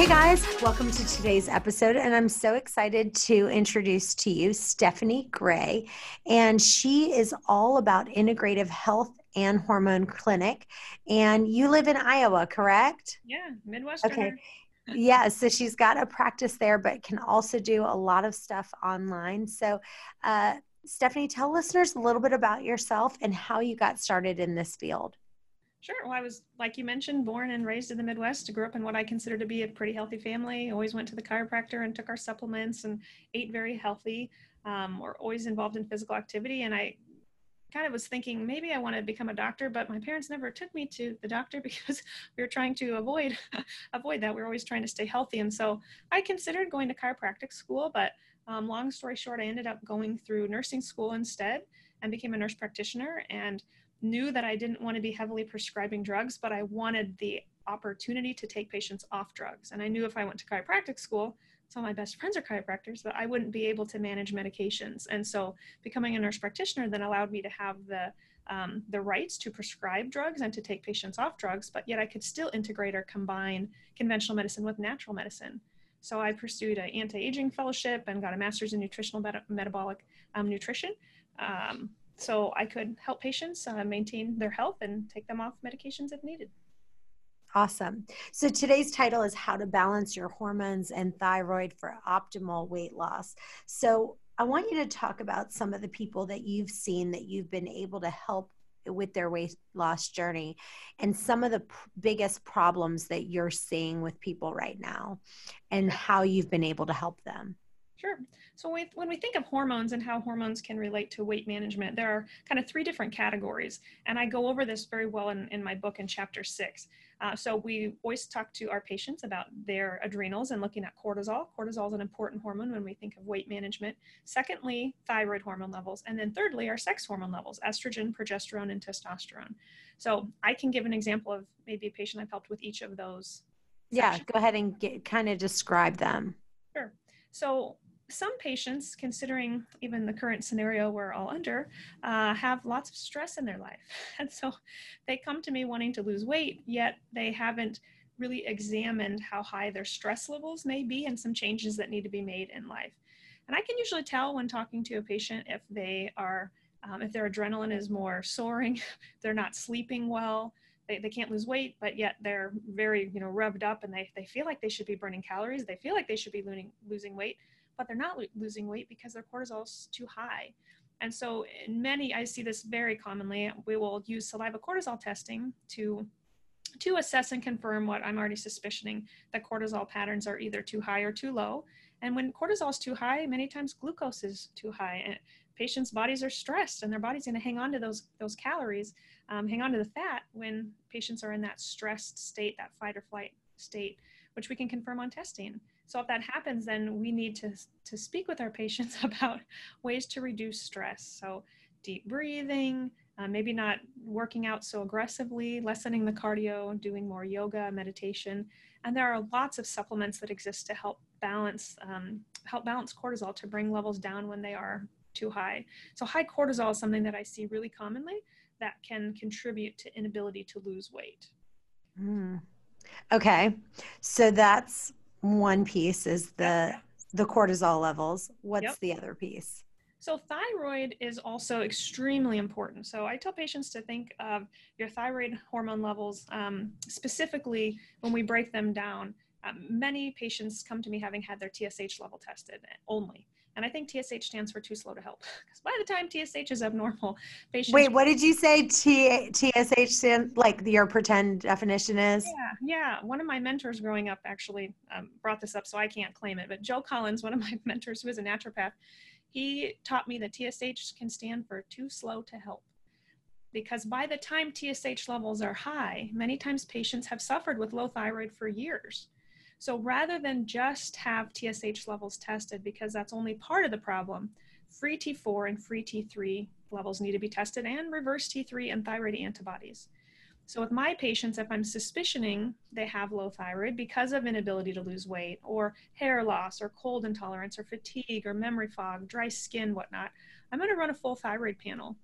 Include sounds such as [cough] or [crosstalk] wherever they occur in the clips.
Hey guys, welcome to today's episode. And I'm so excited to introduce to you Stephanie Gray. And she is all about integrative health and hormone clinic. And you live in Iowa, correct? Yeah, Midwestern. Okay. yeah, so she's got a practice there, but can also do a lot of stuff online. So, uh, Stephanie, tell listeners a little bit about yourself and how you got started in this field. Sure. Well, I was, like you mentioned, born and raised in the Midwest. Grew up in what I consider to be a pretty healthy family. Always went to the chiropractor and took our supplements and ate very healthy. Um, we're always involved in physical activity. And I kind of was thinking maybe I want to become a doctor, but my parents never took me to the doctor [laughs] because we were trying to avoid [laughs] avoid that. We were always trying to stay healthy. And so I considered going to chiropractic school, but um, long story short, I ended up going through nursing school instead and became a nurse practitioner and knew that I didn't want to be heavily prescribing drugs, but I wanted the opportunity to take patients off drugs. And I knew if I went to chiropractic school, some of my best friends are chiropractors, but I wouldn't be able to manage medications. And so becoming a nurse practitioner then allowed me to have the um, the rights to prescribe drugs and to take patients off drugs, but yet I could still integrate or combine conventional medicine with natural medicine. So I pursued an anti-aging fellowship and got a master's in nutritional meta- metabolic um, nutrition. Um, so I could help patients uh, maintain their health and take them off medications if needed. Awesome. So today's title is How to Balance Your Hormones and Thyroid for Optimal Weight Loss. So I want you to talk about some of the people that you've seen that you've been able to help with their weight loss journey and some of the biggest problems that you're seeing with people right now and how you've been able to help them. Sure. So we, when we think of hormones and how hormones can relate to weight management, there are kind of three different categories. And I go over this very well in, in my book in chapter six. Uh, so we always talk to our patients about their adrenals and looking at cortisol. Cortisol is an important hormone when we think of weight management. Secondly, thyroid hormone levels. And then thirdly, our sex hormone levels, estrogen, progesterone, and testosterone. So I can give an example of maybe a patient I've helped with each of those. Yeah, sections. go ahead and get, kind of describe them. Sure. So some patients, considering even the current scenario we're all under, uh, have lots of stress in their life. [laughs] And so they come to me wanting to lose weight, yet they haven't really examined how high their stress levels may be and some changes that need to be made in life. And I can usually tell when talking to a patient if they are, um, if their adrenaline is more soaring, [laughs] they're not sleeping well, they, they can't lose weight, but yet they're very, you know, revved up and they, they feel like they should be burning calories. They feel like they should be losing, losing weight but they're not lo- losing weight because their cortisol is too high. And so, in many, I see this very commonly. We will use saliva cortisol testing to to assess and confirm what I'm already suspicioning that cortisol patterns are either too high or too low. And when cortisol is too high, many times glucose is too high. And patients' bodies are stressed, and their body's going to hang on to those those calories, um, hang on to the fat when patients are in that stressed state, that fight or flight state, which we can confirm on testing. So if that happens, then we need to, to speak with our patients [laughs] about ways to reduce stress. So deep breathing, uh, maybe not working out so aggressively, lessening the cardio, doing more yoga, meditation. And there are lots of supplements that exist to help balance, um, help balance cortisol to bring levels down when they are too high. So high cortisol is something that I see really commonly that can contribute to inability to lose weight. Mm. Okay. So that's one piece is the the cortisol levels. What's Yep. the other piece? So thyroid is also extremely important. So I tell patients to think of your thyroid hormone levels um, specifically when we break them down. Um, many patients come to me having had their TSH level tested only. And I think TSH stands for too slow to help. [laughs] Because by the time TSH is abnormal, [laughs] patients. Wait, what did you say? T TSH stand like your pretend definition is? Yeah, yeah. One of my mentors growing up actually um, brought this up, so I can't claim it. But Joe Collins, [laughs] one of my mentors who is a naturopath, he taught me that TSH can stand for too slow to help. Because by the time TSH levels are high, many times patients have suffered with low thyroid for years. So rather than just have TSH levels tested, because that's only part of the problem, free T4 and free T3 levels need to be tested and reverse T3 and thyroid antibodies. So with my patients, if I'm suspicioning they have low thyroid because of inability to lose weight or hair loss or cold intolerance or fatigue or memory fog, dry skin, whatnot, I'm going to run a full thyroid panel.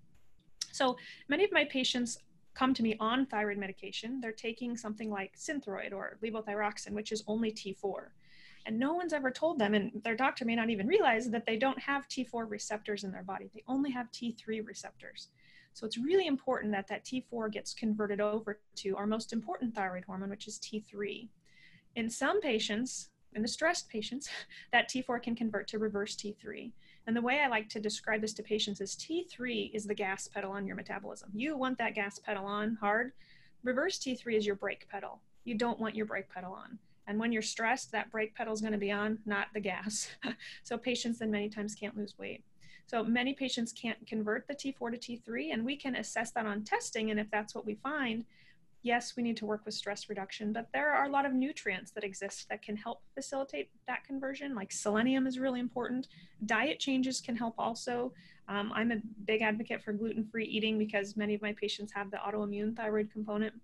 So many of my patients come to me on thyroid medication. They're taking something like Synthroid or levothyroxine, which is only T4. And no one's ever told them, and their doctor may not even realize that they don't have T4 receptors in their body. They only have T3 receptors. So it's really important that that T4 gets converted over to our most important thyroid hormone, which is T3. In some patients, in the stressed patients, [laughs] that T4 can convert to reverse T3. And the way I like to describe this to patients is T3 is the gas pedal on your metabolism. You want that gas pedal on hard. Reverse T3 is your brake pedal. You don't want your brake pedal on. And when you're stressed, that brake pedal is going to be on, not the gas. [laughs] so patients then many times can't lose weight. So many patients can't convert the T4 to T3, and we can assess that on testing. And if that's what we find, yes, we need to work with stress reduction, but there are a lot of nutrients that exist that can help facilitate that conversion. Like selenium is really important. Diet changes can help also. Um, I'm a big advocate for gluten free eating because many of my patients have the autoimmune thyroid component.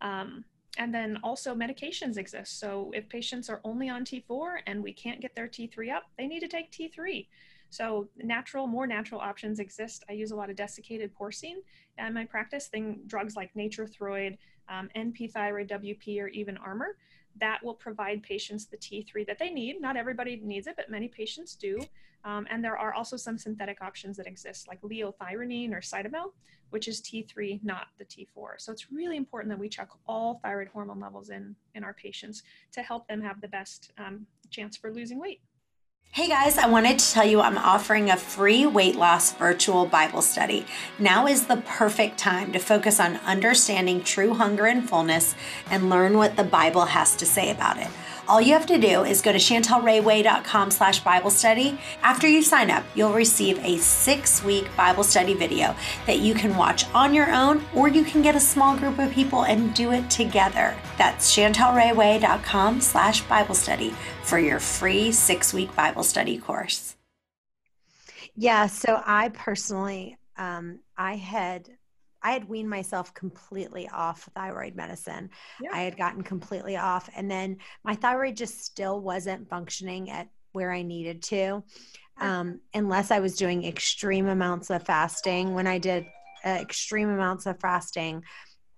Um, and then also medications exist. So if patients are only on T4 and we can't get their T3 up, they need to take T3. So natural, more natural options exist. I use a lot of desiccated porcine in my practice, thing, drugs like Nature-Throid, um, NP thyroid, WP, or even Armour. That will provide patients the T3 that they need. Not everybody needs it, but many patients do. Um, and there are also some synthetic options that exist, like liothyronine or Cytomel, which is T3, not the T4. So it's really important that we check all thyroid hormone levels in, in our patients to help them have the best um, chance for losing weight. Hey guys, I wanted to tell you I'm offering a free weight loss virtual Bible study. Now is the perfect time to focus on understanding true hunger and fullness and learn what the Bible has to say about it. All you have to do is go to chantelrayway.com slash Bible study. After you sign up, you'll receive a six week Bible study video that you can watch on your own or you can get a small group of people and do it together. That's chantelrayway.com slash Bible study for your free six week Bible study course. Yeah, so I personally, um, I had I had weaned myself completely off thyroid medicine. Yeah. I had gotten completely off. And then my thyroid just still wasn't functioning at where I needed to, um, unless I was doing extreme amounts of fasting. When I did uh, extreme amounts of fasting,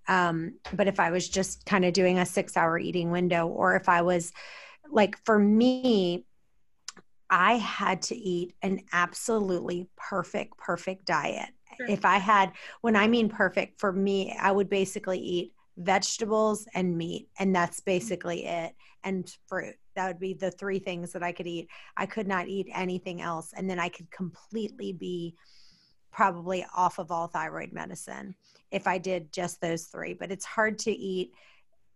um, but if I was just kind of doing a six hour eating window, or if I was like, for me, I had to eat an absolutely perfect, perfect diet Sure. If I had, when I mean perfect for me, I would basically eat vegetables and meat, and that's mm-hmm. basically it, and fruit. That would be the three things that I could eat. I could not eat anything else. And then I could completely be probably off of all thyroid medicine if I did just those three. But it's hard to eat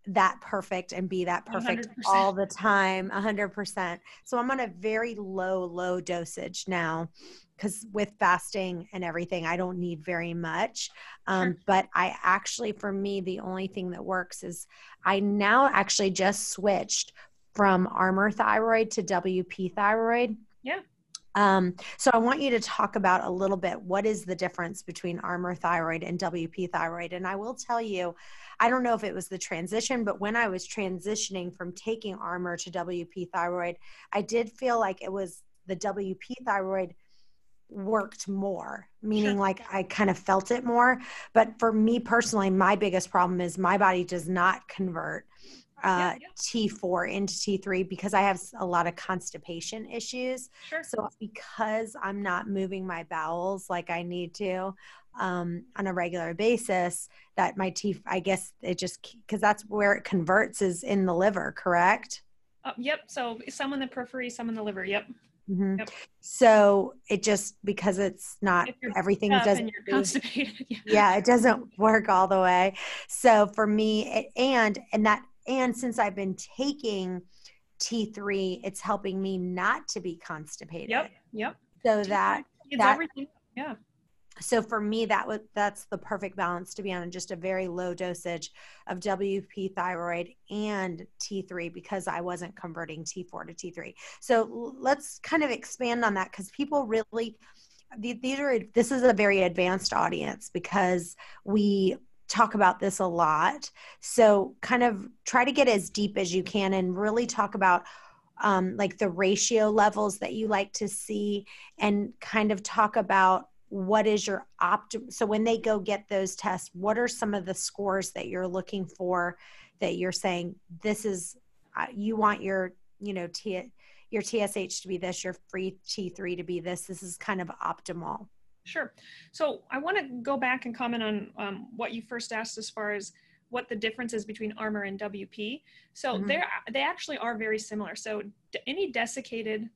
that perfect and be that perfect 100%. all the time 100% so i'm on a very low low dosage now because with fasting and everything, I don't need very much. Um, sure. But I actually, for me, the only thing that works is I now actually just switched from Armour thyroid to WP thyroid. Yeah. Um, so I want you to talk about a little bit what is the difference between Armour thyroid and WP thyroid. And I will tell you, I don't know if it was the transition, but when I was transitioning from taking Armour to WP thyroid, I did feel like it was the WP thyroid worked more meaning sure. like i kind of felt it more but for me personally my biggest problem is my body does not convert uh, yeah, yeah. T4 into T3 because I have a lot of constipation issues. Sure. So because I'm not moving my bowels like I need to um, on a regular basis, that my teeth i guess it just because that's where it converts is in the liver, correct? Uh, yep. So some in the periphery, some in the liver. Yep. Mm-hmm. Yep. So it just because it's not everything doesn't constipated. [laughs] yeah. yeah, it doesn't work all the way. So for me, it, and and that and since I've been taking T3, it's helping me not to be constipated. Yep. Yep. So that that everything. Yeah. So for me that would that's the perfect balance to be on just a very low dosage of wp thyroid and t3 because i wasn't converting t4 to t3 so let's kind of expand on that because people really these are this is a very advanced audience because we talk about this a lot. So kind of try to get as deep as you can and really talk about um, like the ratio levels that you like to see and kind of talk about what is your optim so when they go get those tests what are some of the scores that you're looking for that you're saying this is uh, you want your you know T, your tsh to be this your free t3 to be this this is kind of optimal sure. So i want to go back and comment on um, what you first asked as far as what the difference is between Armour and wp so mm-hmm. they're they actually are very similar. So any desiccated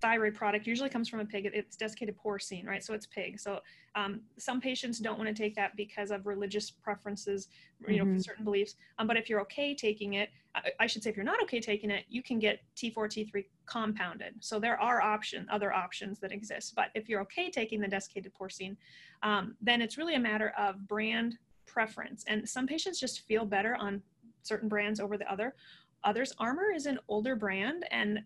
thyroid product usually comes from a pig. It's desiccated porcine, right? So it's pig. So um, some patients don't want to take that because of religious preferences, you know, mm-hmm. certain beliefs. Um, but if you're okay taking it, I, I, should say if you're not okay taking it, you can get T4, T3 compounded. So there are option, other options that exist. But if you're okay taking the desiccated porcine, um, then it's really a matter of brand preference. And some patients just feel better on certain brands over the other. Others, Armour is an older brand and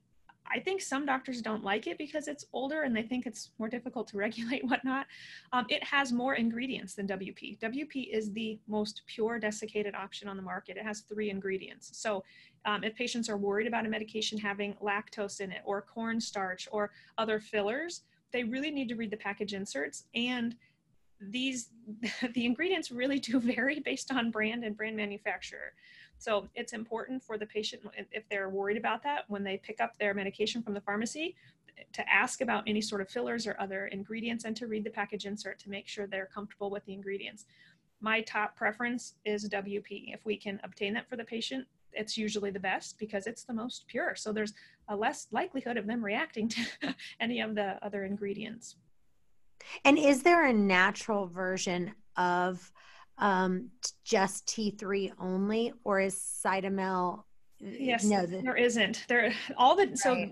I think some doctors don't like it because it's older and they think it's more difficult to [laughs] regulate whatnot. Um, it has more ingredients than WP. WP is the most pure desiccated option on the market. It has three ingredients. So um, if patients are worried about a medication having lactose in it or cornstarch or other fillers, they really need to read the package inserts and these [laughs] the ingredients really do [laughs] vary based on brand and brand manufacturer. So it's important for the patient, if they're worried about that, when they pick up their medication from the pharmacy, to ask about any sort of fillers or other ingredients and to read the package insert to make sure they're comfortable with the ingredients. My top preference is WP. If we can obtain that for the patient, it's usually the best because it's the most pure. So there's a less likelihood of them reacting to [laughs] any of the other ingredients. And is there a natural version of um, just T3 only, or is Cytomel? Yes, no, the, there isn't. There all the right. so,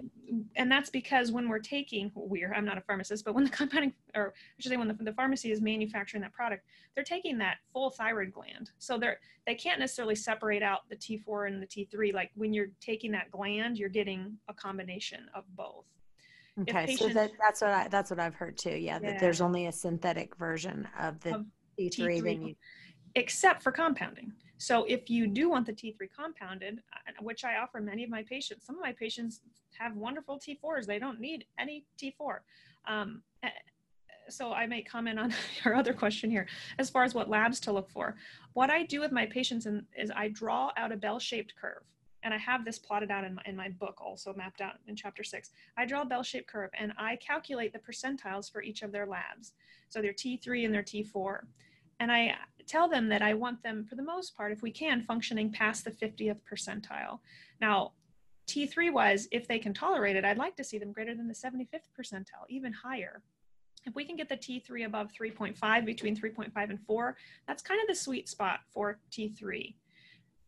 and that's because when we're taking we're I'm not a pharmacist, but when the compounding or I should say when the, the pharmacy is manufacturing that product, they're taking that full thyroid gland. So they're they can't necessarily separate out the T4 and the T3. Like when you're taking that gland, you're getting a combination of both. Okay, patient, so that, that's what I that's what I've heard too. Yeah, yeah, that there's only a synthetic version of the of T3, T3 than you except for compounding. So if you do want the T3 compounded, uh, which I offer many of my patients, some of my patients have wonderful T4s. They don't need any T4. Um, eh, so I may comment on [laughs] your other question here as far as what labs to look for. What I do with my patients in, is I draw out a bell-shaped curve. And I have this plotted out in my, in my book, also mapped out in chapter six. I draw a bell shaped curve and I calculate the percentiles for each of their labs. So their T3 and their T4. And I tell them that I want them, for the most part, if we can, functioning past the 50th percentile. Now, T3 was, if they can tolerate it, I'd like to see them greater than the 75th percentile, even higher. If we can get the T3 above 3.5, between 3.5 and 4, that's kind of the sweet spot for T3.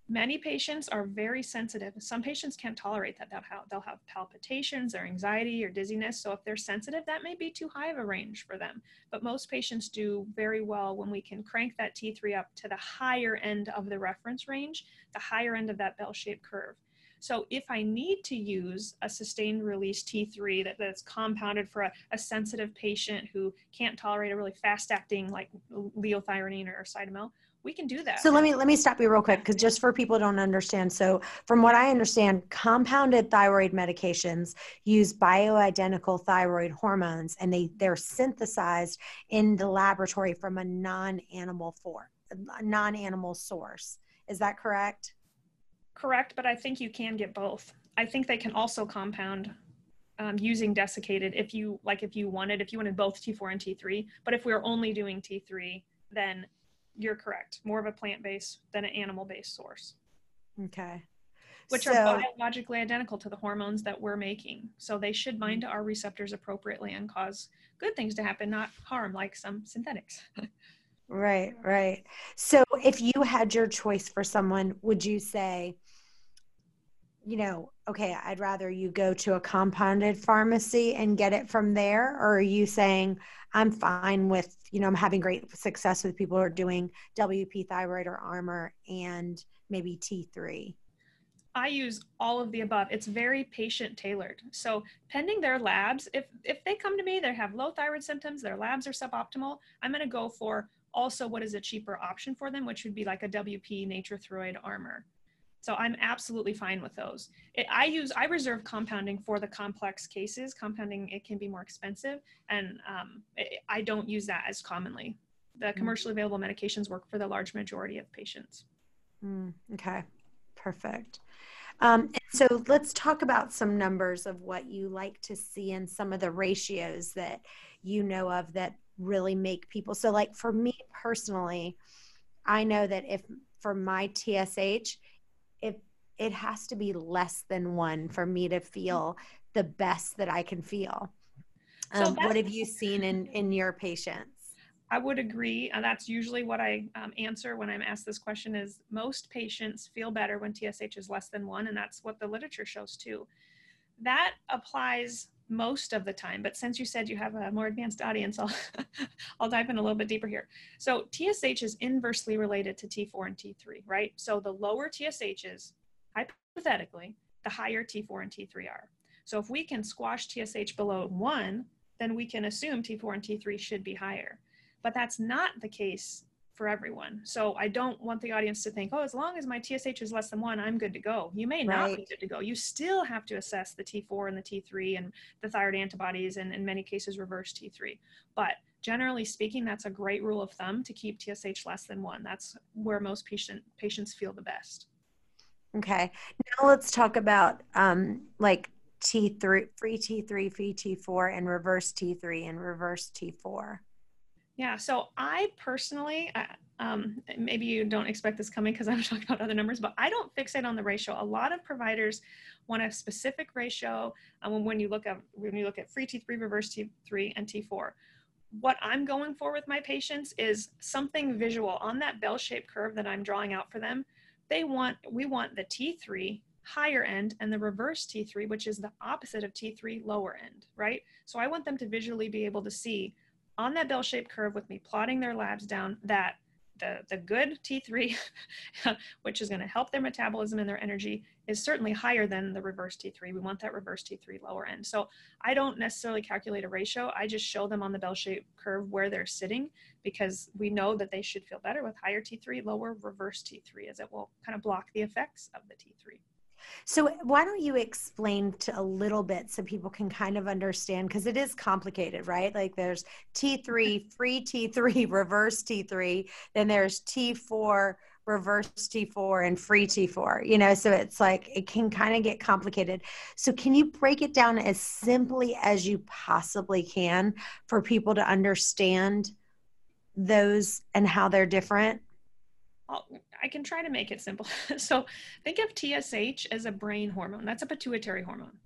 Many patients are very sensitive. Some patients can't tolerate that. They'll have palpitations or anxiety or dizziness. So if they're sensitive, that may be too high of a range for them. But most patients do very well when we can crank that T3 up to the higher end of the reference range, the higher end of that bell-shaped curve. So if I need to use a sustained release T3 that, that's compounded for a, a sensitive patient who can't tolerate a really fast acting like liothyronine or cytomel, we can do that. So let me let me stop you real quick because just for people don't understand. So from what I understand, compounded thyroid medications use bioidentical thyroid hormones, and they they're synthesized in the laboratory from a non-animal for a non-animal source. Is that correct? Correct, but I think you can get both. I think they can also compound um, using desiccated if you like if you wanted if you wanted both T4 and T3. But if we we're only doing T3, then you're correct. More of a plant based than an animal based source. Okay. Which so, are biologically identical to the hormones that we're making. So they should bind to our receptors appropriately and cause good things to happen, not harm like some synthetics. [laughs] right, right. So if you had your choice for someone, would you say, you know, okay, I'd rather you go to a compounded pharmacy and get it from there? Or are you saying, I'm fine with, you know, I'm having great success with people who are doing WP thyroid or Armour and maybe T3? I use all of the above. It's very patient tailored. So pending their labs, if if they come to me, they have low thyroid symptoms, their labs are suboptimal, I'm going to go for also what is a cheaper option for them, which would be like a WP Nature-Throid Armour. So I'm absolutely fine with those. It, I use, I reserve compounding for the complex cases. Compounding, it can be more expensive and um, it, I don't use that as commonly. The mm. commercially available medications work for the large majority of patients. Mm, okay, perfect. Um, so let's talk about some numbers of what you like to see and some of the ratios that you know of that really make people. So, like for me personally, I know that if for my TSH, if it has to be less than one for me to feel the best that I can feel. Um, so what have you seen in in your patients? I would agree, and that's usually what I um, answer when I'm asked this question: is most patients feel better when TSH is less than one, and that's what the literature shows too. That applies most of the time, but since you said you have a more advanced audience, [laughs] I'll I'll dive in a little bit deeper here. So TSH is inversely related to T4 and T3, right? So the lower TSH is, hypothetically, the higher T4 and T3 are. So if we can squash TSH below one, then we can assume T4 and T3 should be higher. But that's not the case for everyone. So I don't want the audience to think, oh, as long as my TSH is less than one, I'm good to go. You may not right. be good to go. You still have to assess the T4 and the T3 and the thyroid antibodies and in many cases reverse T3. But generally speaking, that's a great rule of thumb to keep TSH less than one. That's where most patient patients feel the best. Okay. Now let's talk about um, like T3, free T3, free T4, and reverse T3 and reverse T4. Yeah, so I personally, uh, um, maybe you don't expect this coming because [laughs] I'm talking about other numbers, but I don't fixate on the ratio. A lot of providers want a specific ratio um, when you look at when you look at free T3, reverse T3, and T4. What I'm going for with my patients is something visual on that bell-shaped curve that I'm drawing out for them. They want we want the T3 higher end and the reverse T3, which is the opposite of T3 lower end, right? So I want them to visually be able to see on that bell-shaped curve with me plotting their labs down that the, the good T3, [laughs] which is going to help their metabolism and their energy, is certainly higher than the reverse T3. We want that reverse T3 lower end. So I don't necessarily calculate a ratio. I just show them on the bell-shaped curve where they're sitting because we know that they should feel better with higher T3, lower reverse T3, as it will kind of block the effects of the T3. So why don't you explain to a little bit so people can kind of understand because it is complicated, right? Like there's T3, mm-hmm. free T3, [laughs] reverse T3, then there's T4, reverse T4 and free T4, you know, so it's like it can kind of get complicated. So can you break it down as simply as you possibly can for people to understand those and how they're different? Uh, I can try to make it simple. [laughs] so think of TSH as a brain hormone. That's a pituitary hormone.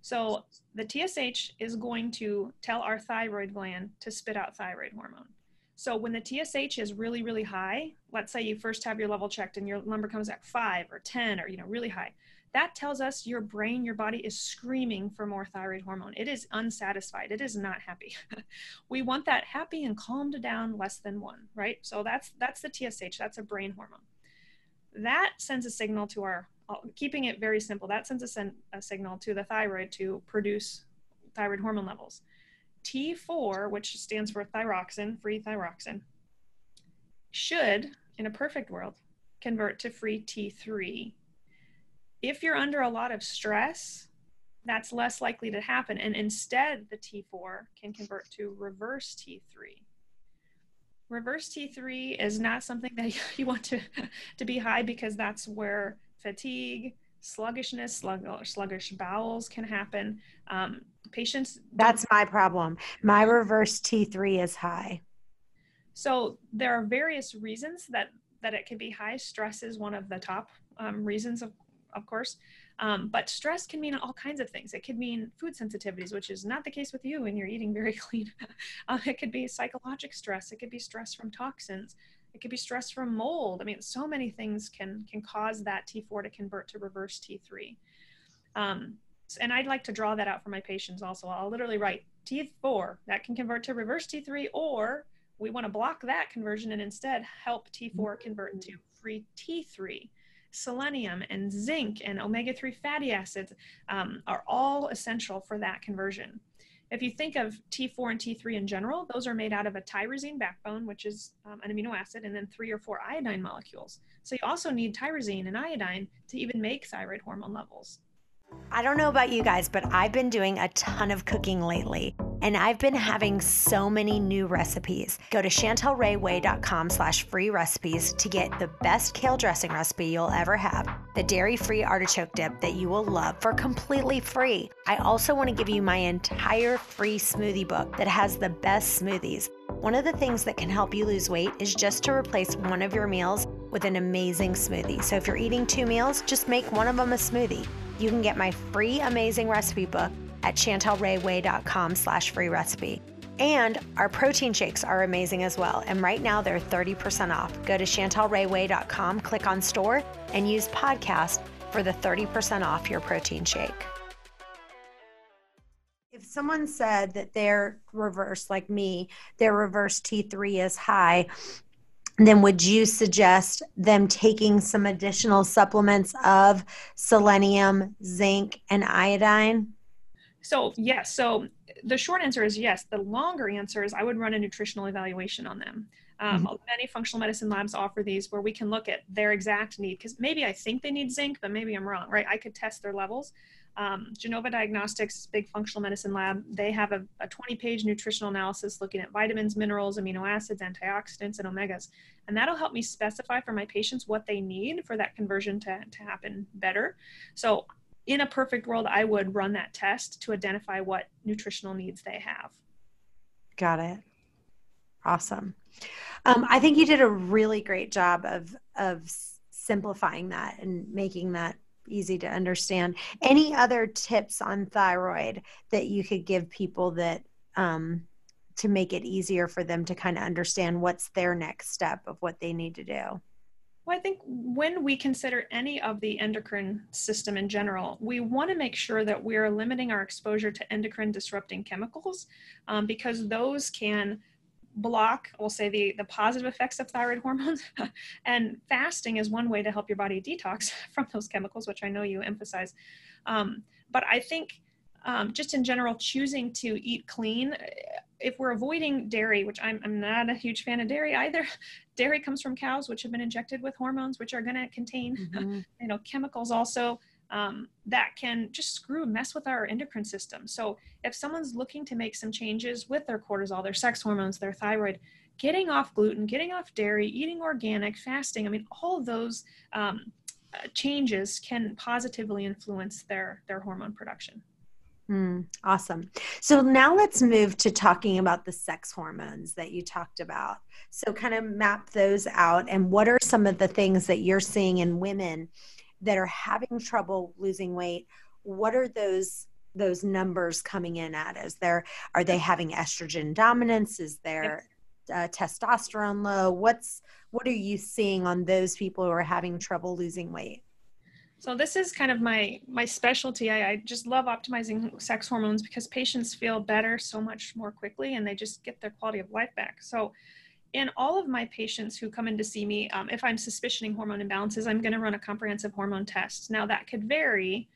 So the TSH is going to tell our thyroid gland to spit out thyroid hormone. So when the TSH is really, really high, let's say you first have your level checked and your number comes at five or 10 or, you know, really high, that tells us your brain, your body is screaming for more thyroid hormone. It is unsatisfied. It is not happy. [laughs] we want that happy and calmed down less than one, right? So that's that's the TSH. That's a brain hormone. That sends a signal to our, uh, keeping it very simple, that sends a, sen- a signal to the thyroid to produce thyroid hormone levels. T4, which stands for thyroxin, free thyroxin, should, in a perfect world, convert to free T3 if you're under a lot of stress, that's less likely to happen. And instead, the T4 can convert to reverse T3. Reverse T3 is not something that [laughs] you want to, to be high because that's where fatigue, sluggishness, sluggish, sluggish bowels can happen. Um, patients. That's my problem. My reverse T3 is high. So there are various reasons that that it can be high. Stress is one of the top um, reasons, of of course. Um, but stress can mean all kinds of things. It could mean food sensitivities, which is not the case with you and you're eating very [laughs] clean. uh, it could be psychological stress. It could be stress from toxins. It could be stress from mold. I mean, so many things can can cause that T4 to convert to reverse T3. Um, and I'd like to draw that out for my patients also. I'll literally write T4 that can convert to reverse T3, or we want to block that conversion and instead help T4 convert into free T3. Selenium and zinc and omega 3 fatty acids um, are all essential for that conversion. If you think of T4 and T3 in general, those are made out of a tyrosine backbone, which is um, an amino acid, and then three or four iodine molecules. So you also need tyrosine and iodine to even make thyroid hormone levels. I don't know about you guys, but I've been doing a ton of cooking lately and I've been having so many new recipes. Go to chantelrayway.com slash free recipes to get the best kale dressing recipe you'll ever have, the dairy-free artichoke dip that you will love for completely free. I also want to give you my entire free smoothie book that has the best smoothies. One of the things that can help you lose weight is just to replace one of your meals with an amazing smoothie. So if you're eating two meals, just make one of them a smoothie. You can get my free amazing recipe book at chantelrayway.com slash free recipe. And our protein shakes are amazing as well. And right now they're 30% off. Go to chantelrayway.com, click on store, and use podcast for the 30% off your protein shake. If someone said that their reverse, like me, their reverse T3 is high, then would you suggest them taking some additional supplements of selenium, zinc, and iodine? So, yes. So, the short answer is yes. The longer answer is I would run a nutritional evaluation on them. Um, mm-hmm. Many functional medicine labs offer these where we can look at their exact need because maybe I think they need zinc, but maybe I'm wrong, right? I could test their levels um, Genova Diagnostics, big functional medicine lab, they have a, a 20 page nutritional analysis looking at vitamins, minerals, amino acids, antioxidants, and omegas. And that'll help me specify for my patients what they need for that conversion to, to happen better. So, in a perfect world, I would run that test to identify what nutritional needs they have. Got it. Awesome. Um, I think you did a really great job of of simplifying that and making that easy to understand. Any other tips on thyroid that you could give people that um, to make it easier for them to kind of understand what's their next step of what they need to do? Well, I think when we consider any of the endocrine system in general, we want to make sure that we're limiting our exposure to endocrine disrupting chemicals um, because those can block, we'll say the, the positive effects of thyroid hormones. [laughs] and fasting is one way to help your body detox [laughs] from those chemicals, which I know you emphasize. Um, but I think um, just in general, choosing to eat clean, if we're avoiding dairy, which I'm, I'm not a huge fan of dairy either, [laughs] dairy comes from cows, which have been injected with hormones, which are going to contain, mm-hmm. you know, chemicals also um, that can just screw mess with our endocrine system. So if someone's looking to make some changes with their cortisol, their sex hormones, their thyroid, getting off gluten, getting off dairy, eating organic, fasting, I mean, all of those um, uh, changes can positively influence their their hormone production. Mm, awesome. So now let's move to talking about the sex hormones that you talked about. So kind of map those out and what are some of the things that you're seeing in women that are having trouble losing weight what are those those numbers coming in at? Is there are they having estrogen dominance? Is there uh, testosterone low? What's what are you seeing on those people who are having trouble losing weight? So this is kind of my my specialty. I, I just love optimizing sex hormones because patients feel better so much more quickly and they just get their quality of life back. So in all of my patients who come in to see me, um, if I'm suspicioning hormone imbalances, I'm going to run a comprehensive hormone test. Now, that could vary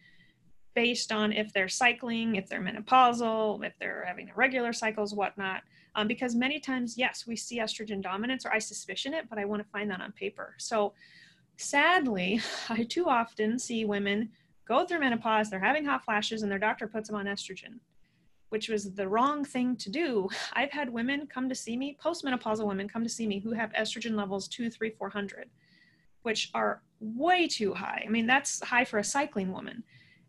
based on if they're cycling, if they're menopausal, if they're having irregular cycles, whatnot. Um, because many times, yes, we see estrogen dominance or I suspicion it, but I want to find that on paper. So sadly, [laughs] I too often see women go through menopause, they're having hot flashes, and their doctor puts them on estrogen which was the wrong thing to do. [laughs] I've had women come to see me, postmenopausal women come to see me who have estrogen levels two, three, four hundred, which are way too high. I mean, that's high for a cycling woman.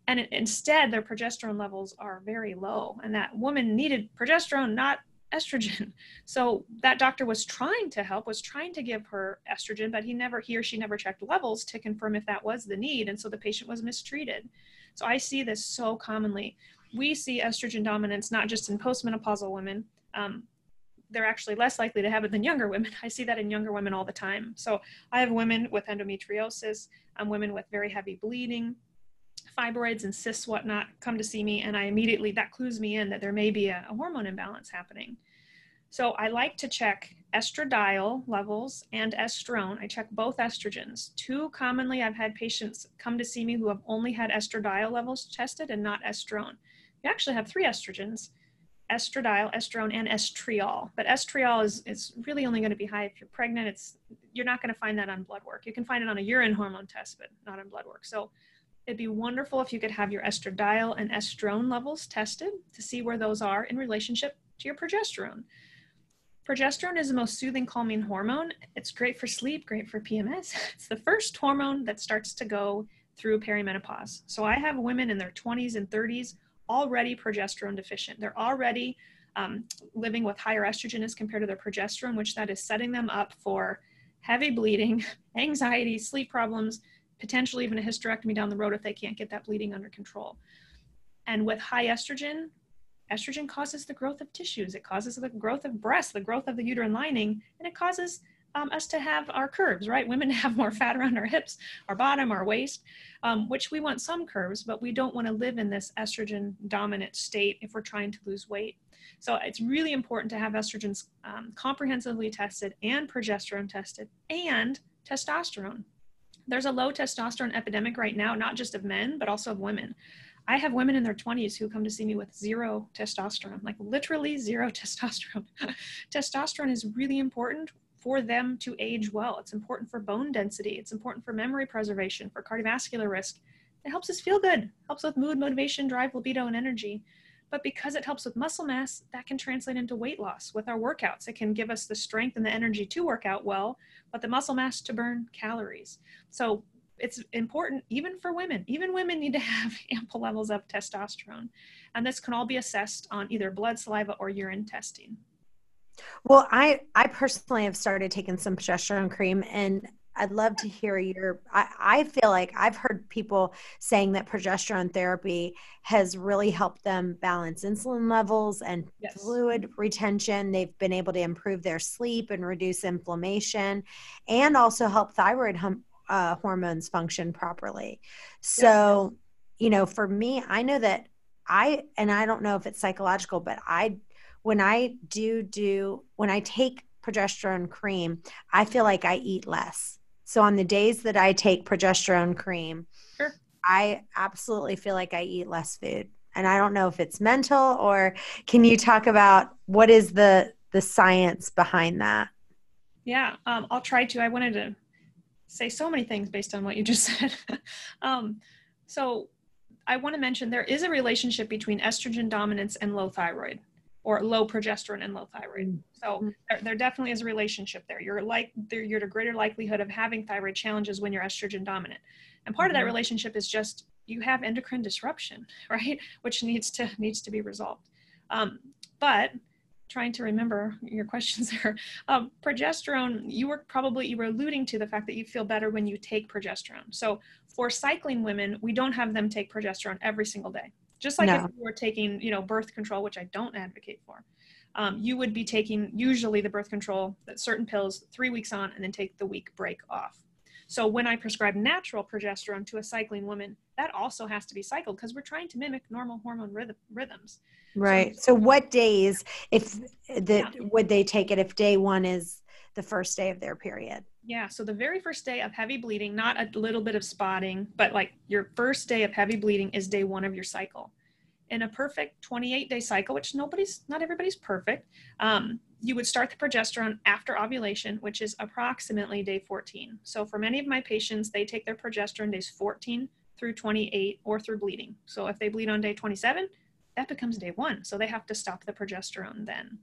And it, instead, their progesterone levels are very low. And that woman needed progesterone, not estrogen. [laughs] So that doctor was trying to help, was trying to give her estrogen, but he never, he or she never checked levels to confirm if that was the need. And so the patient was mistreated. So I see this so commonly we see estrogen dominance not just in postmenopausal women. Um, they're actually less likely to have it than younger women. [laughs] I see that in younger women all the time. So I have women with endometriosis, um, women with very heavy bleeding, fibroids and cysts, whatnot, come to see me, and I immediately that clues me in that there may be a, a hormone imbalance happening. So I like to check estradiol levels and estrone. I check both estrogens. Too commonly, I've had patients come to see me who have only had estradiol levels tested and not estrone. You actually have three estrogens estradiol, estrone, and estriol. But estriol is, is really only going to be high if you're pregnant. It's you're not going to find that on blood work. You can find it on a urine hormone test, but not on blood work. So it'd be wonderful if you could have your estradiol and estrone levels tested to see where those are in relationship to your progesterone. Progesterone is the most soothing, calming hormone. It's great for sleep, great for PMS. [laughs] It's the first hormone that starts to go through perimenopause. So I have women in their 20s and 30s already progesterone deficient. They're already um, living with higher estrogen as compared to their progesterone, which that is setting them up for heavy bleeding, [laughs] anxiety, sleep problems, potentially even a hysterectomy down the road if they can't get that bleeding under control. And with high estrogen, estrogen causes the growth of tissues, it causes the growth of breasts, the growth of the uterine lining, and it causes um, us to have our curves, right? Women [laughs] have more fat around our hips, our bottom, our waist, um, which we want some curves, but we don't want to live in this estrogen dominant state if we're trying to lose weight. So it's really important to have estrogens um, comprehensively tested and progesterone tested and testosterone. There's a low testosterone epidemic right now, not just of men, but also of women. I have women in their 20s who come to see me with zero testosterone, like literally zero [laughs] testosterone. testosterone is really important for them to age well. It's important for bone density. It's important for memory preservation, for cardiovascular risk. It helps us feel good, helps with mood, motivation, drive, libido, and energy. But because it helps with muscle mass, that can translate into weight loss with our workouts. It can give us the strength and the energy to work out well, but the muscle mass to burn calories. So it's important even for women. Even women need to have [laughs] ample levels of testosterone. And this can all be assessed on either blood, saliva, or urine testing. Well, I I personally have started taking some progesterone cream and I'd love to hear your I, I feel like I've heard people saying that progesterone therapy has really helped them balance insulin levels and yes. fluid retention. They've been able to improve their sleep and reduce inflammation and also help thyroid hum, uh, hormones function properly. So, yes. you know, for me, I know that I and I don't know if it's psychological, but I when I do do when I take progesterone cream, I feel like I eat less. So on the days that I take progesterone cream, sure. I absolutely feel like I eat less food. And I don't know if it's mental or can you talk about what is the the science behind that? Yeah, um, I'll try to. I wanted to say so many things based on what you just [laughs] said. um, so I want to mention there is a relationship between estrogen dominance and low thyroid or low progesterone and low thyroid. Mm. So there, there, definitely is a relationship there. You're like you're at a greater likelihood of having thyroid challenges when you're estrogen dominant. And part of that mm-hmm. relationship is just you have endocrine disruption, [laughs] right? Which needs to needs to be resolved. Um, but trying to remember your questions [laughs] there. Um, progesterone, you were probably you were alluding to the fact that you feel better when you take progesterone. So for cycling women, we don't have them take progesterone every single day. Just like no. if you were taking, you know, birth control, which I don't advocate for, um, you would be taking usually the birth control, that certain pills, three weeks on, and then take the week break off. So when I prescribe natural progesterone to a cycling woman, that also has to be cycled because we're trying to mimic normal hormone rhythm, rhythms. Right. So, so what days, if the yeah. would they take it if day one is the first day of their period? Yeah, so the very first day of heavy bleeding, not a little bit of spotting, but like your first day of heavy bleeding is day one of your cycle. In a perfect 28 day cycle, which nobody's, not everybody's perfect, um, you would start the progesterone after ovulation, which is approximately day 14. So for many of my patients, they take their progesterone days 14 through 28 or through bleeding. So if they bleed on day 27, that becomes day one. So they have to stop the progesterone then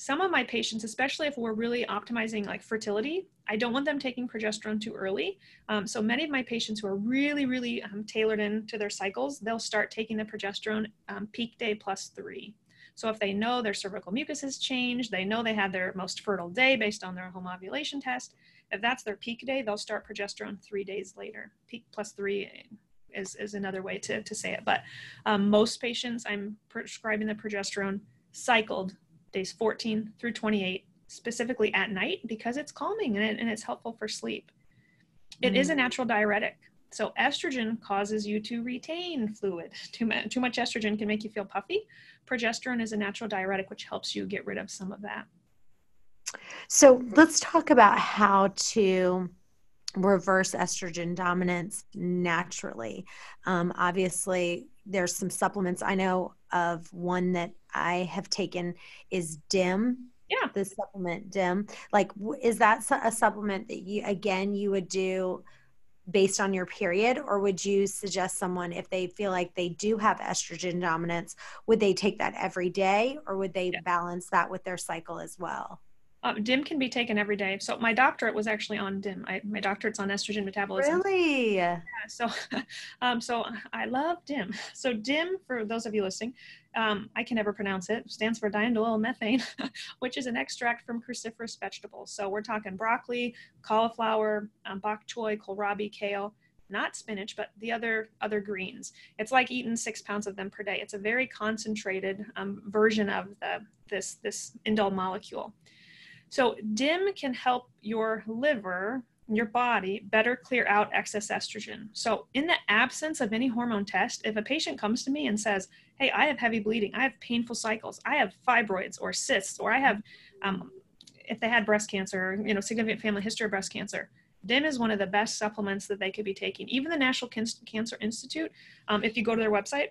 some of my patients, especially if we're really optimizing like fertility, I don't want them taking progesterone too early. Um, so many of my patients who are really, really um, tailored into their cycles, they'll start taking the progesterone um, peak day plus three. So if they know their cervical mucus has changed, they know they had their most fertile day based on their home ovulation test. If that's their peak day, they'll start progesterone three days later. Peak plus three is, is another way to, to say it. But um, most patients, I'm prescribing the progesterone cycled days 14 through 28, specifically at night because it's calming and, it, and it's helpful for sleep. It mm. is a mm. natural diuretic. So estrogen causes you to retain fluid. Too, ma- too much estrogen can make you feel puffy. Progesterone is a natural diuretic, which helps you get rid of some of that. So let's talk about how to reverse estrogen dominance naturally. Um, obviously, there's some supplements. I know of one that I have taken is DIM. Yeah. The supplement DIM. Like, is that a supplement that you, again, you would do based on your period, or would you suggest someone if they feel like they do have estrogen dominance, would they take that every day, or would they yeah. balance that with their cycle as well? Um, DIM can be taken every day. So my doctorate was actually on DIM. I, my doctorate's on estrogen metabolism. Really? Yeah. So, [laughs] um, so I love DIM. So DIM, for those of you listening, um, I can never pronounce it. Stands for diindolylmethane, methane, [laughs] which is an extract from cruciferous vegetables. So we're talking broccoli, cauliflower, um, bok choy, kohlrabi, kale not spinach, but the other other greens. It's like eating six pounds of them per day. It's a very concentrated um, version of the this this indole molecule. So DIM can help your liver, your body better clear out excess estrogen. So in the absence of any hormone test, if a patient comes to me and says, hey, I have heavy bleeding, I have painful cycles, I have fibroids or cysts, or I have, um, if they had breast cancer, you know, significant family history of breast cancer, DIM is one of the best supplements that they could be taking. Even the National Cancer Institute, um, if you go to their website,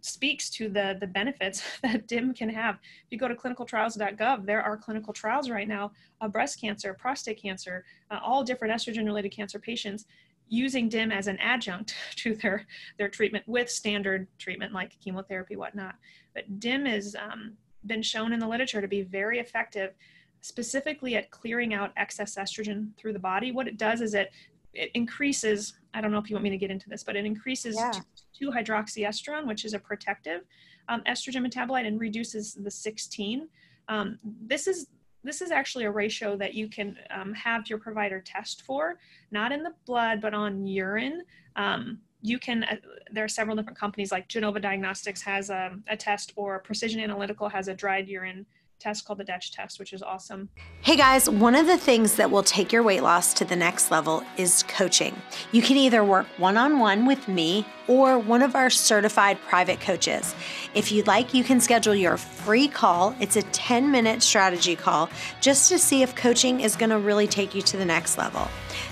speaks to the the benefits [laughs] that DIM can have. If you go to clinicaltrials.gov, there are clinical trials right now of breast cancer, prostate cancer, uh, all different estrogen related cancer patients using DIM as an adjunct [laughs] to their their treatment with standard treatment like chemotherapy, whatnot. But DIM has um, been shown in the literature to be very effective specifically at clearing out excess estrogen through the body. What it does is it it increases i don't know if you want me to get into this but it increases yeah. 2 hydroxyestrone which is a protective um, estrogen metabolite and reduces the 16 um, this is this is actually a ratio that you can um, have your provider test for not in the blood but on urine um, you can uh, there are several different companies like genova diagnostics has a, a test or precision analytical has a dried urine test called the Dutch test, which is awesome. Hey guys, one of the things that will take your weight loss to the next level is coaching. You can either work one on one with me or one of our certified private coaches. If you'd like, you can schedule your free call. It's a 10 minute strategy call just to see if coaching is going to really take you to the next level.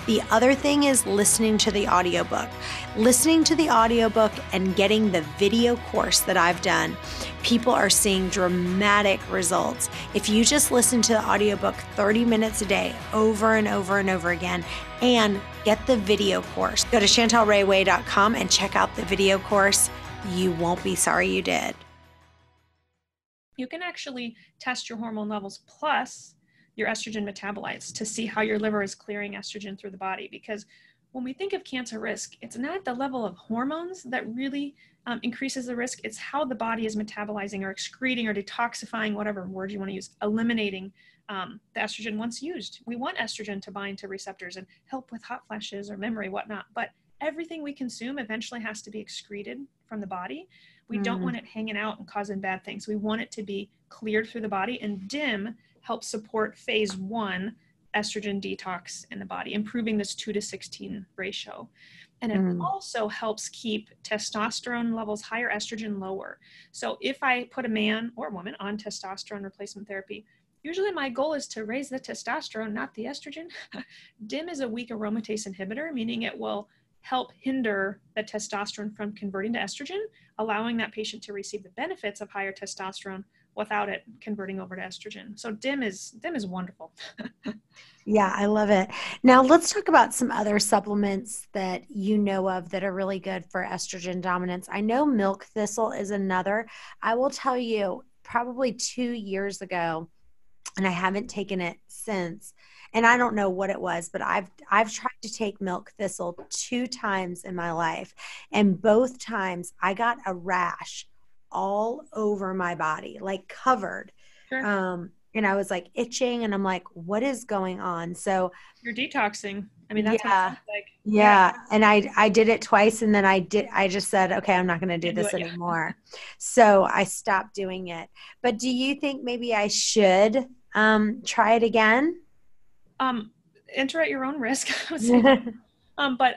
The other thing is listening to the audiobook. Listening to the audiobook and getting the video course that I've done, people are seeing dramatic results. If you just listen to the audiobook 30 minutes a day over and over and over again and get the video course, go to chantelrayway.com and check out the video course. You won't be sorry you did. You can actually test your hormone levels plus your estrogen metabolites to see how your liver is clearing estrogen through the body. Because when we think of cancer risk, it's not the level of hormones that really um, increases the risk, it's how the body is metabolizing or excreting or detoxifying, whatever word you want to use, eliminating um, the estrogen once used. We want estrogen to bind to receptors and help with hot flashes or memory, whatnot. But everything we consume eventually has to be excreted from the body. We mm. don't want it hanging out and causing bad things. We want it to be cleared through the body. And DIM helps support phase one estrogen detox in the body, improving this 2 to 16 ratio. And it mm. also helps keep testosterone levels higher, estrogen lower. So if I put a man or a woman on testosterone replacement therapy, usually my goal is to raise the testosterone, not the estrogen. [laughs] DIM is a weak aromatase inhibitor, meaning it will help hinder the testosterone from converting to estrogen, allowing that patient to receive the benefits of higher testosterone without it converting over to estrogen. So DIM is DIM is wonderful. [laughs] yeah, I love it. Now let's talk about some other supplements that you know of that are really good for estrogen dominance. I know milk thistle is another. I will tell you probably 2 years ago and I haven't taken it since. And I don't know what it was, but I've I've tried to take milk thistle two times in my life and both times I got a rash all over my body, like covered. Sure. Um, and I was like itching, and I'm like, what is going on? So you're detoxing. I mean, that's yeah, like. Yeah. yeah. And I I did it twice, and then I did. I just said, okay, I'm not going to do this it, anymore. Yeah. so I stopped doing it. But do you think maybe I should um, try it again? Um, enter at your own risk. [laughs] [laughs] um, but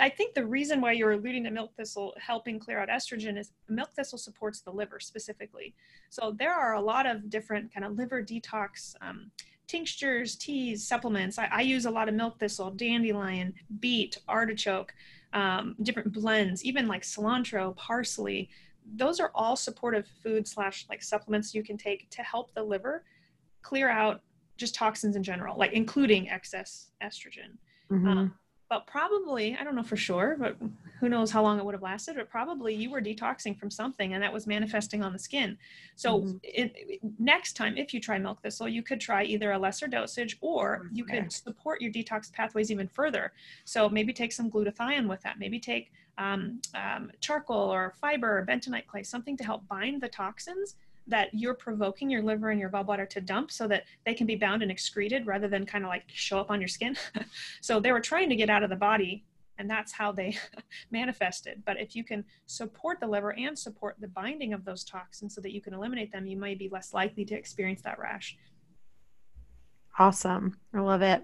I think the reason why you're alluding to milk thistle helping clear out estrogen is milk thistle supports the liver specifically. So there are a lot of different kind of liver detox um, tinctures, teas, supplements. I, I, use a lot of milk thistle, dandelion, beet, artichoke, um, different blends, even like cilantro, parsley. Those are all supportive food slash like supplements you can take to help the liver clear out just toxins in general, like including excess estrogen. Mm-hmm. Um, but probably, I don't know for sure, but who knows how long it would have lasted, but probably you were detoxing from something and that was manifesting on the skin. So mm-hmm. it, next time, if you try milk thistle, you could try either a lesser dosage or you could support your detox pathways even further. So maybe take some glutathione with that, maybe take um, um, charcoal or fiber or bentonite clay, something to help bind the toxins that you're provoking your liver and your gallbladder to dump so that they can be bound and excreted rather than kind of like show up on your skin. [laughs] so they were trying to get out of the body and that's how they [laughs] manifested. But if you can support the liver and support the binding of those toxins so that you can eliminate them, you might be less likely to experience that rash. Awesome. I love it.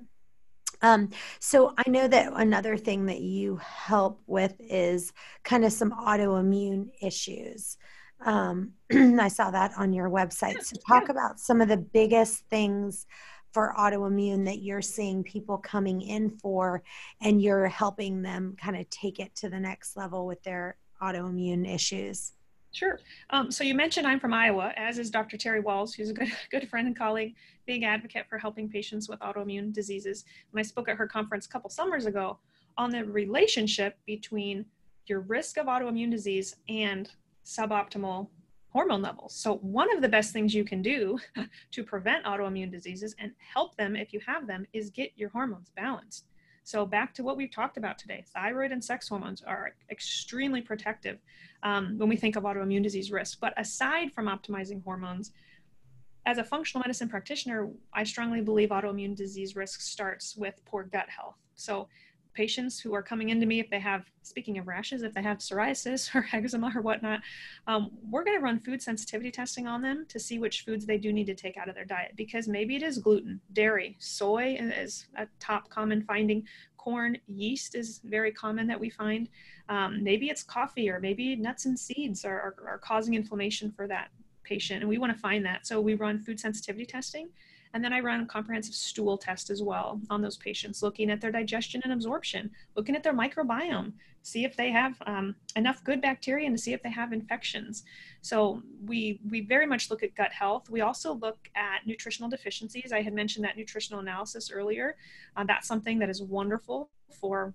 Um, so I know that another thing that you help with is kind of some autoimmune issues. Um, [clears throat] I saw that on your website. So, talk about some of the biggest things for autoimmune that you're seeing people coming in for, and you're helping them kind of take it to the next level with their autoimmune issues. Sure. Um, so you mentioned I'm from Iowa, as is Dr. Terry Wahls, who's a good [laughs] good friend and colleague, big advocate for helping patients with autoimmune diseases. And I spoke at her conference a couple summers ago on the relationship between your risk of autoimmune disease and suboptimal hormone levels. So, one of the best things you can do [laughs] to prevent autoimmune diseases and help them if you have them is get your hormones balanced. So, back to what we've talked about today thyroid and sex hormones are extremely protective um, when we think of autoimmune disease risk. But aside from optimizing hormones, as a functional medicine practitioner, I strongly believe autoimmune disease risk starts with poor gut health. So, patients who are coming into me if they have speaking of rashes if they have psoriasis [laughs] or eczema or whatnot um, we're going to run food sensitivity testing on them to see which foods they do need to take out of their diet because maybe it is gluten dairy soy is a top common finding. Corn yeast is very common that we find. Um, maybe it's coffee or maybe nuts and seeds are, are, are causing inflammation for that patient and we want to find that. So we run food sensitivity testing and then I run a comprehensive stool test as well on those patients, looking at their digestion and absorption, looking at their microbiome, see if they have um, enough good bacteria and to see if they have infections. So we we very much look at gut health. We also look at nutritional deficiencies. I had mentioned that nutritional analysis earlier. Uh, that's something that is wonderful for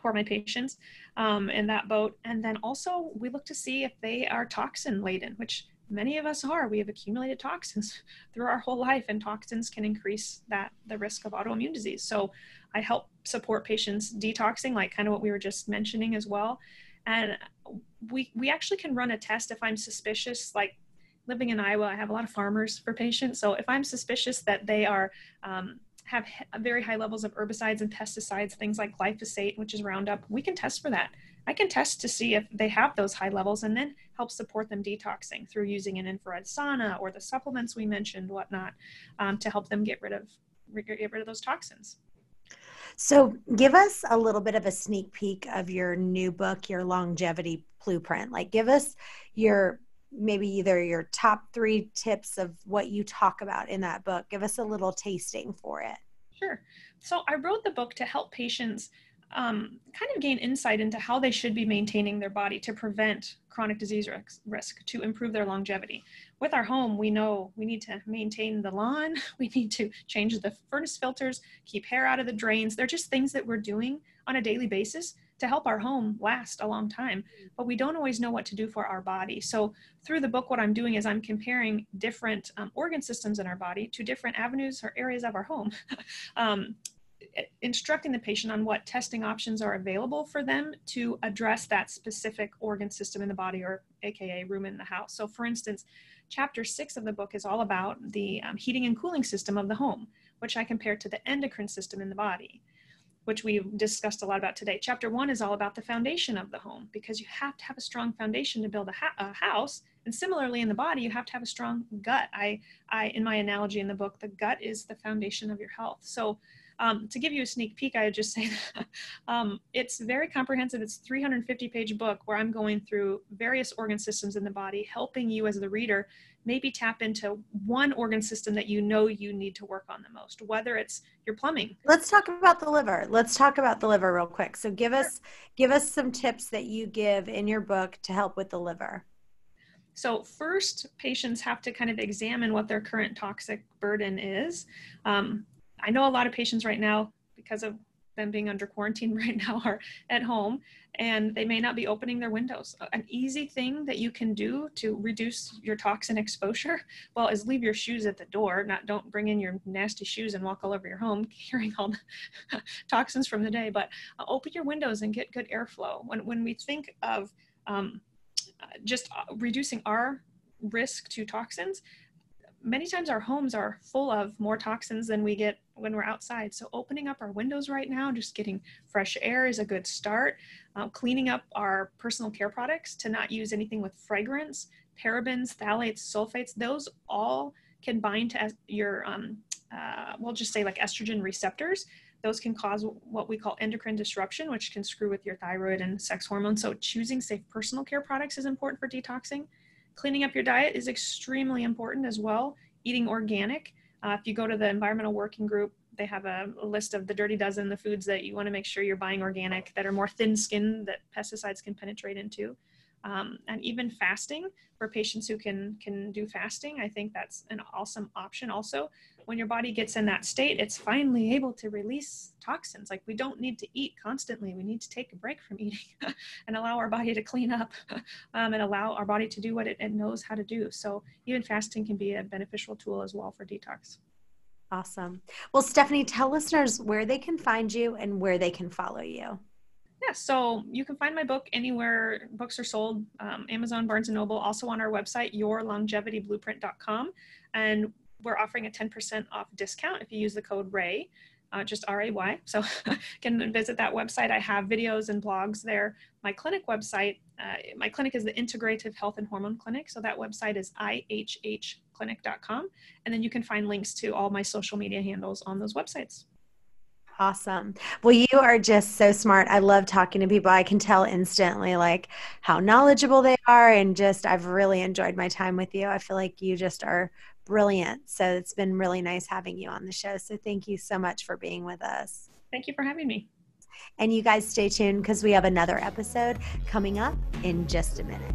for my patients um, in that boat. And then also we look to see if they are toxin laden, which many of us are. We have accumulated toxins [laughs] through our whole life and toxins can increase that the risk of autoimmune disease. So i help support patients detoxing like kind of what we were just mentioning as well. And we we actually can run a test if i'm suspicious like living in iowa i have a lot of farmers for patients. So if i'm suspicious that they are um, have very high levels of herbicides and pesticides things like glyphosate which is roundup we can test for that I can test to see if they have those high levels and then help support them detoxing through using an infrared sauna or the supplements we mentioned, whatnot, um, to help them get rid of get rid of those toxins. So, give us a little bit of a sneak peek of your new book, your longevity blueprint. Like, give us your maybe either your top three tips of what you talk about in that book. Give us a little tasting for it. Sure. So, I wrote the book to help patients um, kind of gain insight into how they should be maintaining their body to prevent chronic disease risk, to improve their longevity. With our home, we know we need to maintain the lawn, [laughs] we need to change the furnace filters, keep hair out of the drains. They're just things that we're doing on a daily basis to help our home last a long time, but we don't always know what to do for our body. So, through the book, what I'm doing is I'm comparing different um, organ systems in our body to different avenues or areas of our home. [laughs] um, instructing the patient on what testing options are available for them to address that specific organ system in the body or aka room in the house. So for instance chapter six of the book is all about the um, heating and cooling system of the home which i compare to the endocrine system in the body which we've discussed a lot about today. Chapter one is all about the foundation of the home because you have to have a strong foundation to build a, ha- a house. And similarly in the body you have to have a strong gut. I i in my analogy in the book the gut is the foundation of your health. So Um, to give you a sneak peek, I would just say [laughs] that um, it's very comprehensive. It's 350 page book where I'm going through various organ systems in the body, helping you as the reader maybe tap into one organ system that you know you need to work on the most, whether it's your plumbing. Let's talk about the liver. Let's talk about the liver real quick. So give us give us some tips that you give in your book to help with the liver. So first, patients have to kind of examine what their current toxic burden is. Um, I know a lot of patients right now, because of them being under quarantine [laughs] right now, are at home and they may not be opening their windows. An easy thing that you can do to reduce your toxin exposure, [laughs] well, is leave your shoes at the door. Not don't bring in your nasty shoes and walk all over your home [laughs] carrying all the toxins from the day, but uh, open your windows and get good airflow. When when we think of um, just uh, reducing our risk to toxins, many times our homes are full of more toxins than we get when we're outside. So opening up our windows right now, just getting fresh air is a good start. Uh, cleaning up our personal care products to not use anything with fragrance, parabens, phthalates, sulfates, those all can bind to your, um, uh, we'll just say like estrogen receptors. Those can cause what we call endocrine disruption, which can screw with your thyroid and sex hormones. So choosing safe personal care products is important for detoxing. Cleaning up your diet is extremely important as well. Eating organic. Uh, if you go to the environmental working group, they have a, a, list of the dirty dozen, the foods that you want to make sure you're buying organic that are more thin skinned that pesticides can penetrate into. Um, and even fasting for patients who can can do fasting i think that's an awesome option. Also when your body gets in that state it's finally able to release toxins. Like we don't need to eat constantly. We need to take a break from [laughs] eating and allow our body to clean up [laughs] um, and allow our body to do what it, it knows how to do. So even fasting can be a beneficial tool as well for detox. Awesome. Well stephanie tell listeners where they can find you and where they can follow you yeah, so you can find my book anywhere books are sold um, Amazon, Barnes and Noble, also on our website, yourlongevityblueprint.com. And we're offering a 10% off discount if you use the code RAY, uh, just R A Y. So you [laughs] can visit that website. I have videos and blogs there. My clinic website, uh, my clinic is the Integrative Health and Hormone Clinic. So that website is ihhclinic.com. And then you can find links to all my social media handles on those websites. Awesome. Well, you are just so smart. I love talking to people. I can tell instantly like how knowledgeable they are and just I've really enjoyed my time with you. I feel like you just are brilliant. So it's been really nice having you on the show. So thank you so much for being with us. Thank you for having me. And you guys stay tuned because we have another episode coming up in just a minute.